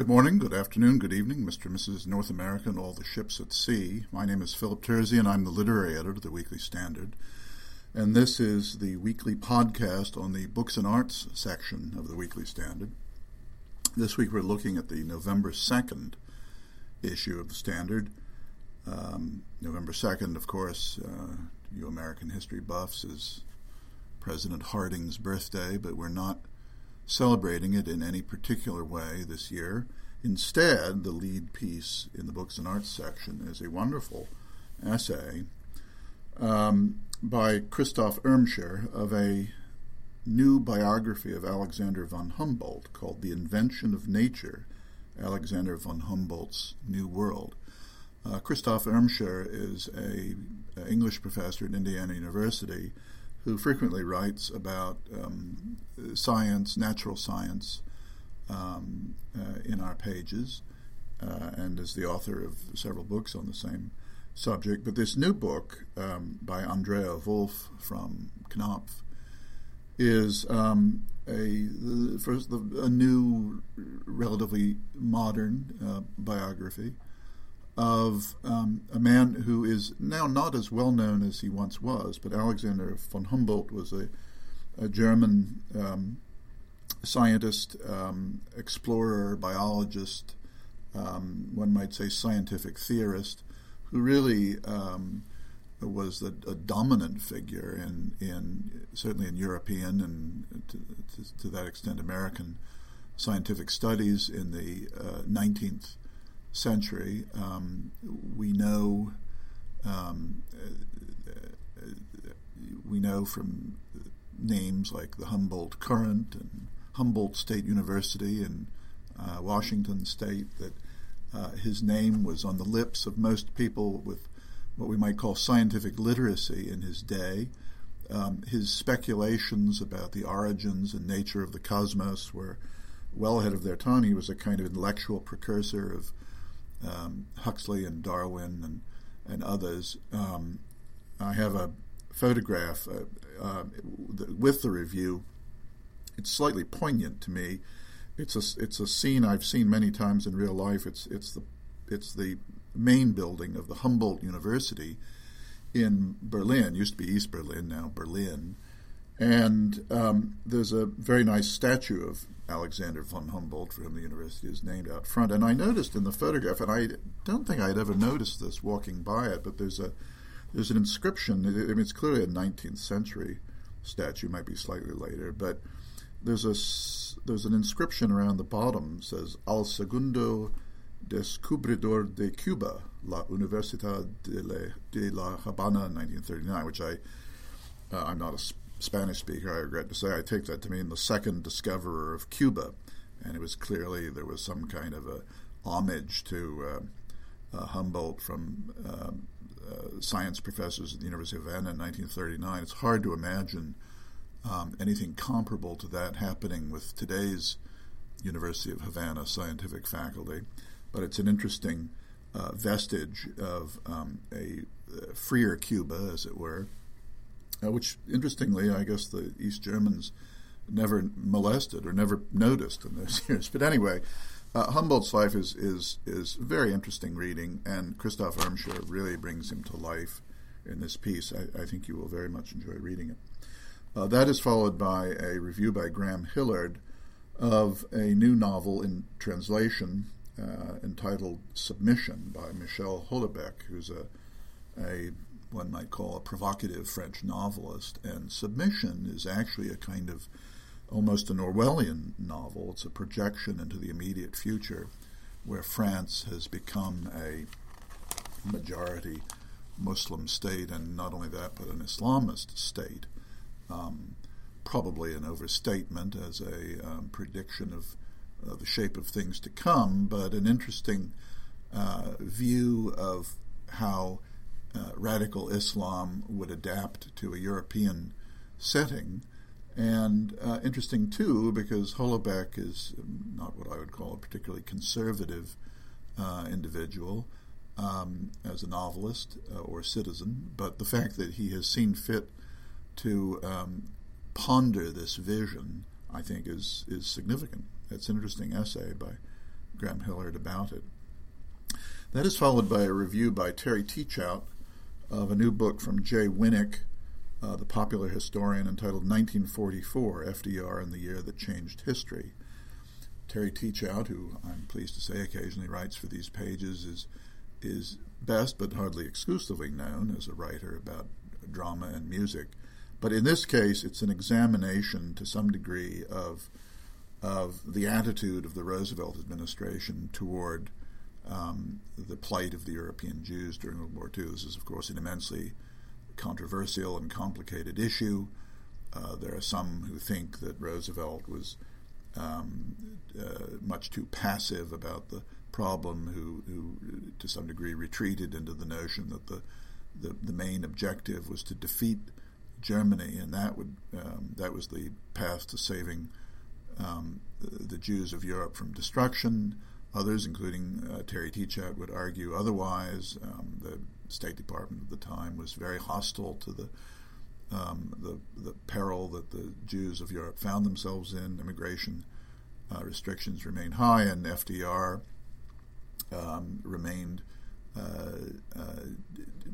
Good morning, good afternoon, good evening, Mr. and Mrs. North America and all the ships at sea. My name is Philip Terzi, and I'm the literary editor of the Weekly Standard. And this is the weekly podcast on the books and arts section of the Weekly Standard. This week we're looking at the November 2nd issue of the Standard. Um, November 2nd, of course, uh, you American history buffs, is President Harding's birthday, but we're not celebrating it in any particular way this year. Instead, the lead piece in the books and arts section is a wonderful essay um, by Christoph Irmscher of a new biography of Alexander von Humboldt called The Invention of Nature Alexander von Humboldt's New World. Uh, Christoph Irmscher is a, a English professor at Indiana University who frequently writes about um, science, natural science, um, uh, in our pages, uh, and is the author of several books on the same subject. But this new book um, by Andrea Wulf from Knopf is um, a first a new, relatively modern uh, biography of um, a man who is now not as well known as he once was, but Alexander von Humboldt was a, a German um, scientist, um, explorer, biologist, um, one might say scientific theorist, who really um, was a, a, dominant figure in, in certainly in European and to, to, to that extent American scientific studies in the uh, 19th century. Um, we know um, we know from names like the Humboldt Current and Humboldt State University in uh, Washington State that uh, his name was on the lips of most people with what we might call scientific literacy in his day. Um, his speculations about the origins and nature of the cosmos were well ahead of their time. He was a kind of intellectual precursor of um, Huxley and Darwin and and others. Um, I have a photograph uh, uh, with the review. It's slightly poignant to me. It's a it's a scene I've seen many times in real life. It's it's the it's the main building of the Humboldt University in Berlin. It used to be East Berlin, now Berlin. And um, there's a very nice statue of Alexander von Humboldt, for whom the university is named out front. And I noticed in the photograph, and I don't think I'd ever noticed this walking by it, but there's a there's an inscription. I mean, it's clearly a 19th century statue, might be slightly later, but there's a there's an inscription around the bottom says Al segundo descubridor de Cuba, la Universidad de la, de la Habana, 1939, which I uh, I'm not a Spanish speaker, I regret to say, I take that to mean the second discoverer of Cuba. And it was clearly there was some kind of a homage to uh, uh, Humboldt from um, uh, science professors at the University of Vienna in 1939. It's hard to imagine um, anything comparable to that happening with today's University of Havana scientific faculty. But it's an interesting uh, vestige of um, a uh, freer Cuba, as it were uh, which interestingly, I guess the East Germans never molested or never noticed in those years. But anyway, uh, Humboldt's life is, is, is very interesting reading, and Christoph Irmscher really brings him to life in this piece. I, I think you will very much enjoy reading it. Uh, that is followed by a review by Graham Hillard of a new novel in translation uh, entitled Submission by Michel Houellebecq, who's a, a one might call a provocative French novelist, and Submission is actually a kind of almost an Orwellian novel. It's a projection into the immediate future where France has become a majority Muslim state, and not only that, but an Islamist state. Um, probably an overstatement as a um, prediction of uh, the shape of things to come, but an interesting uh, view of how uh, radical Islam would adapt to a European setting. And uh, interesting too, because Houellebecq is not what I would call a particularly conservative uh, individual um, as a novelist uh, or citizen, but the fact that he has seen fit to um, ponder this vision, I think, is is significant. It's an interesting essay by Graham Hillard about it. That is followed by a review by Terry Teachout of a new book from Jay Winik, uh, the popular historian, entitled 1944 FDR and the Year That Changed History. Terry Teachout, who I'm pleased to say occasionally writes for these pages, is is best but hardly exclusively known as a writer about drama and music. But in this case, it's an examination to some degree of of the attitude of the Roosevelt administration toward um, the plight of the European Jews during World War II. This is, of course, an immensely controversial and complicated issue. Uh, there are some who think that Roosevelt was um, uh, much too passive about the problem, who, who, to some degree, retreated into the notion that the, the, the main objective was to defeat Germany, and that would um, that was the path to saving um, the, the, Jews of Europe from destruction. Others, including uh, Terry Teachout, would argue otherwise. Um, the State Department at the time was very hostile to the, um, the, the peril that the Jews of Europe found themselves in. Immigration uh, restrictions remained high, and FDR um, remained, uh, uh,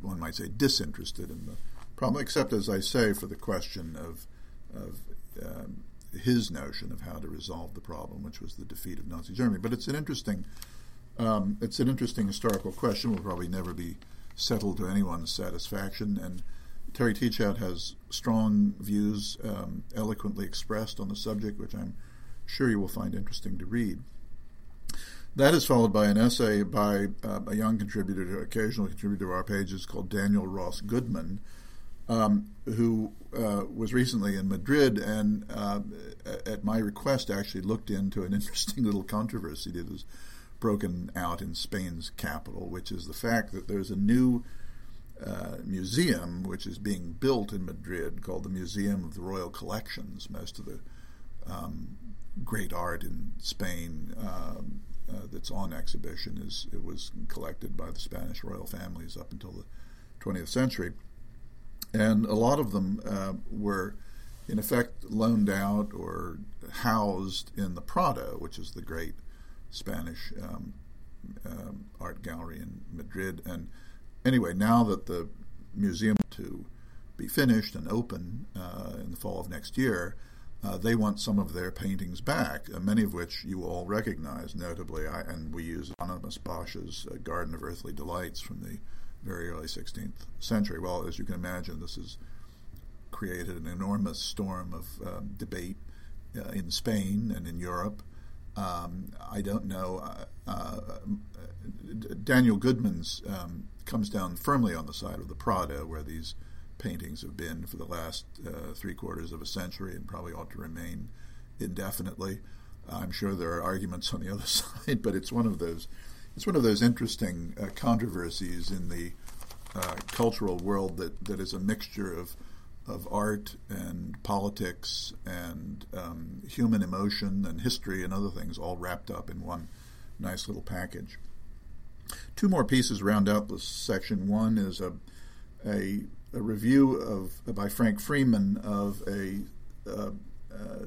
one might say, disinterested in the problem, except as I say, for the question of of um, his notion of how to resolve the problem, which was the defeat of Nazi Germany. But it's an interesting, um, it's an interesting historical question. Will probably never be settled to anyone's satisfaction. And Terry Teachout has strong views, um, eloquently expressed on the subject, which I'm sure you will find interesting to read. That is followed by an essay by uh, a young contributor, occasional contributor to our pages, called Daniel Ross Goodman, um, who uh, was recently in Madrid and, uh, at my request, actually looked into an interesting little controversy that has broken out in Spain's capital, which is the fact that there's a new uh, museum which is being built in Madrid called the Museum of the Royal Collections. Most of the um, great art in Spain um, uh, that's on exhibition is it was collected by the Spanish royal families up until the 20th century and a lot of them uh, were in effect loaned out or housed in the Prado, which is the great Spanish um, um, art gallery in Madrid. And anyway, now that the museum to be finished and open uh, in the fall of next year, uh, they want some of their paintings back, uh, many of which you all recognize, notably, I, and we use Hieronymus Bosch's uh, Garden of Earthly Delights from the very early 16th century. Well, as you can imagine, this has created an enormous storm of um, debate uh, in Spain and in Europe. Um, I don't know. Uh, uh, Daniel Goodman's um, comes down firmly on the side of the Prado, where these paintings have been for the last uh, three quarters of a century and probably ought to remain indefinitely. I'm sure there are arguments on the other side, but it's one of those it's one of those interesting uh, controversies in the uh, cultural world that, that is a mixture of of art and politics and um, human emotion and history and other things all wrapped up in one nice little package. Two more pieces round out this section. One is a a, a review of by Frank Freeman of a uh, uh,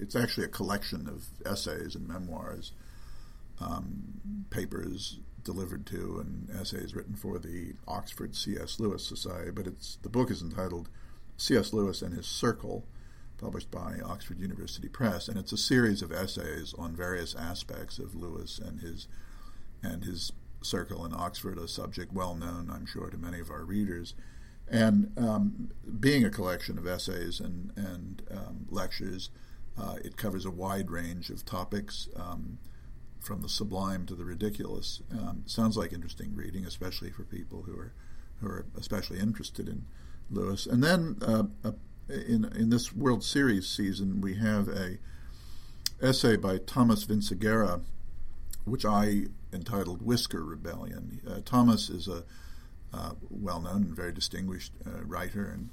it's actually a collection of essays and memoirs um, papers delivered to and essays written for the Oxford C.S. Lewis Society. But it's the book is entitled C.S. Lewis and His Circle, published by Oxford University Press, and it's a series of essays on various aspects of Lewis and his and his circle in Oxford, a subject well known, I'm sure, to many of our readers. And um, being a collection of essays and and um, lectures, uh, it covers a wide range of topics. Um, from the sublime to the ridiculous. Um, sounds like interesting reading, especially for people who are who are especially interested in Lewis. And then uh, in in this World Series season, we have a essay by Thomas Vinciguerra, which I entitled "Whisker Rebellion." Uh, Thomas is a uh, well-known and very distinguished uh, writer and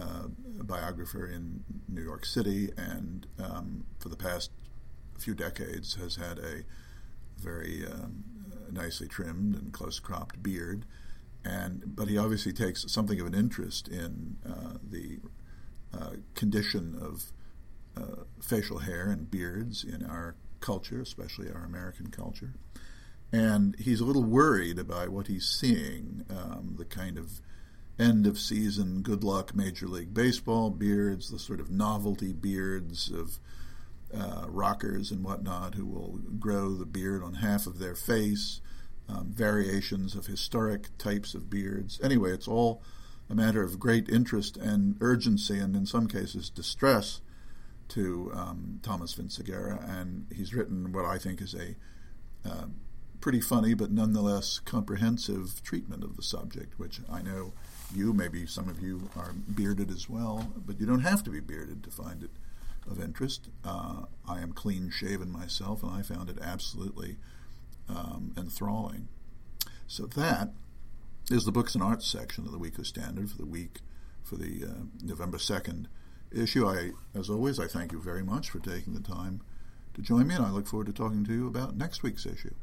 uh, biographer in New York City, and um, for the past few decades has had a very um, nicely trimmed and close cropped beard, and but he obviously takes something of an interest in uh, the uh, condition of uh, facial hair and beards in our culture, especially our American culture. And he's a little worried about what he's seeing, um, the kind of end of season good luck Major League Baseball beards, the sort of novelty beards of uh, rockers and whatnot who will grow the beard on half of their face, um, variations of historic types of beards. Anyway, it's all a matter of great interest and urgency, and in some cases distress, to um, Thomas Vinciguerra. And he's written what I think is a uh, pretty funny but nonetheless comprehensive treatment of the subject, which I know you, maybe some of you, are bearded as well, but you don't have to be bearded to find it of interest. Uh, I am clean shaven myself, and I found it absolutely um, enthralling. So that is the books and arts section of the Weekly Standard for the week for the uh, November second issue. I, as always, I thank you very much for taking the time to join me, and I look forward to talking to you about next week's issue.